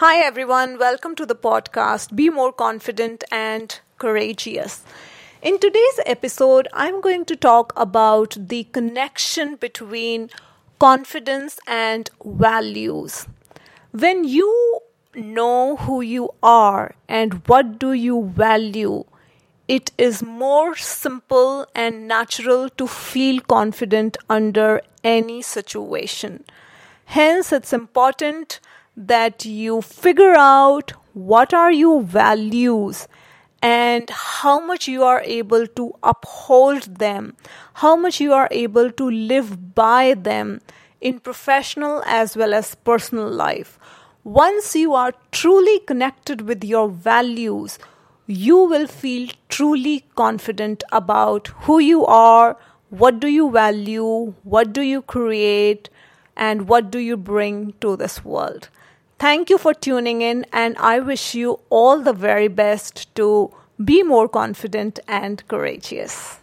Hi, everyone. Welcome to the podcast Be More Confident and Courageous. In today's episode, I'm going to talk about the connection between confidence and values. When you know who you are and what do you value, it is more simple and natural to feel confident under any situation. Hence, it's important that you figure out what are your values and how much you are able to uphold them, how much you are able to live by them in professional as well as personal life. Once you are truly connected with your values, you will feel truly confident about who you are, what do you value, what do you create, and what do you bring to this world. Thank you for tuning in, and I wish you all the very best to be more confident and courageous.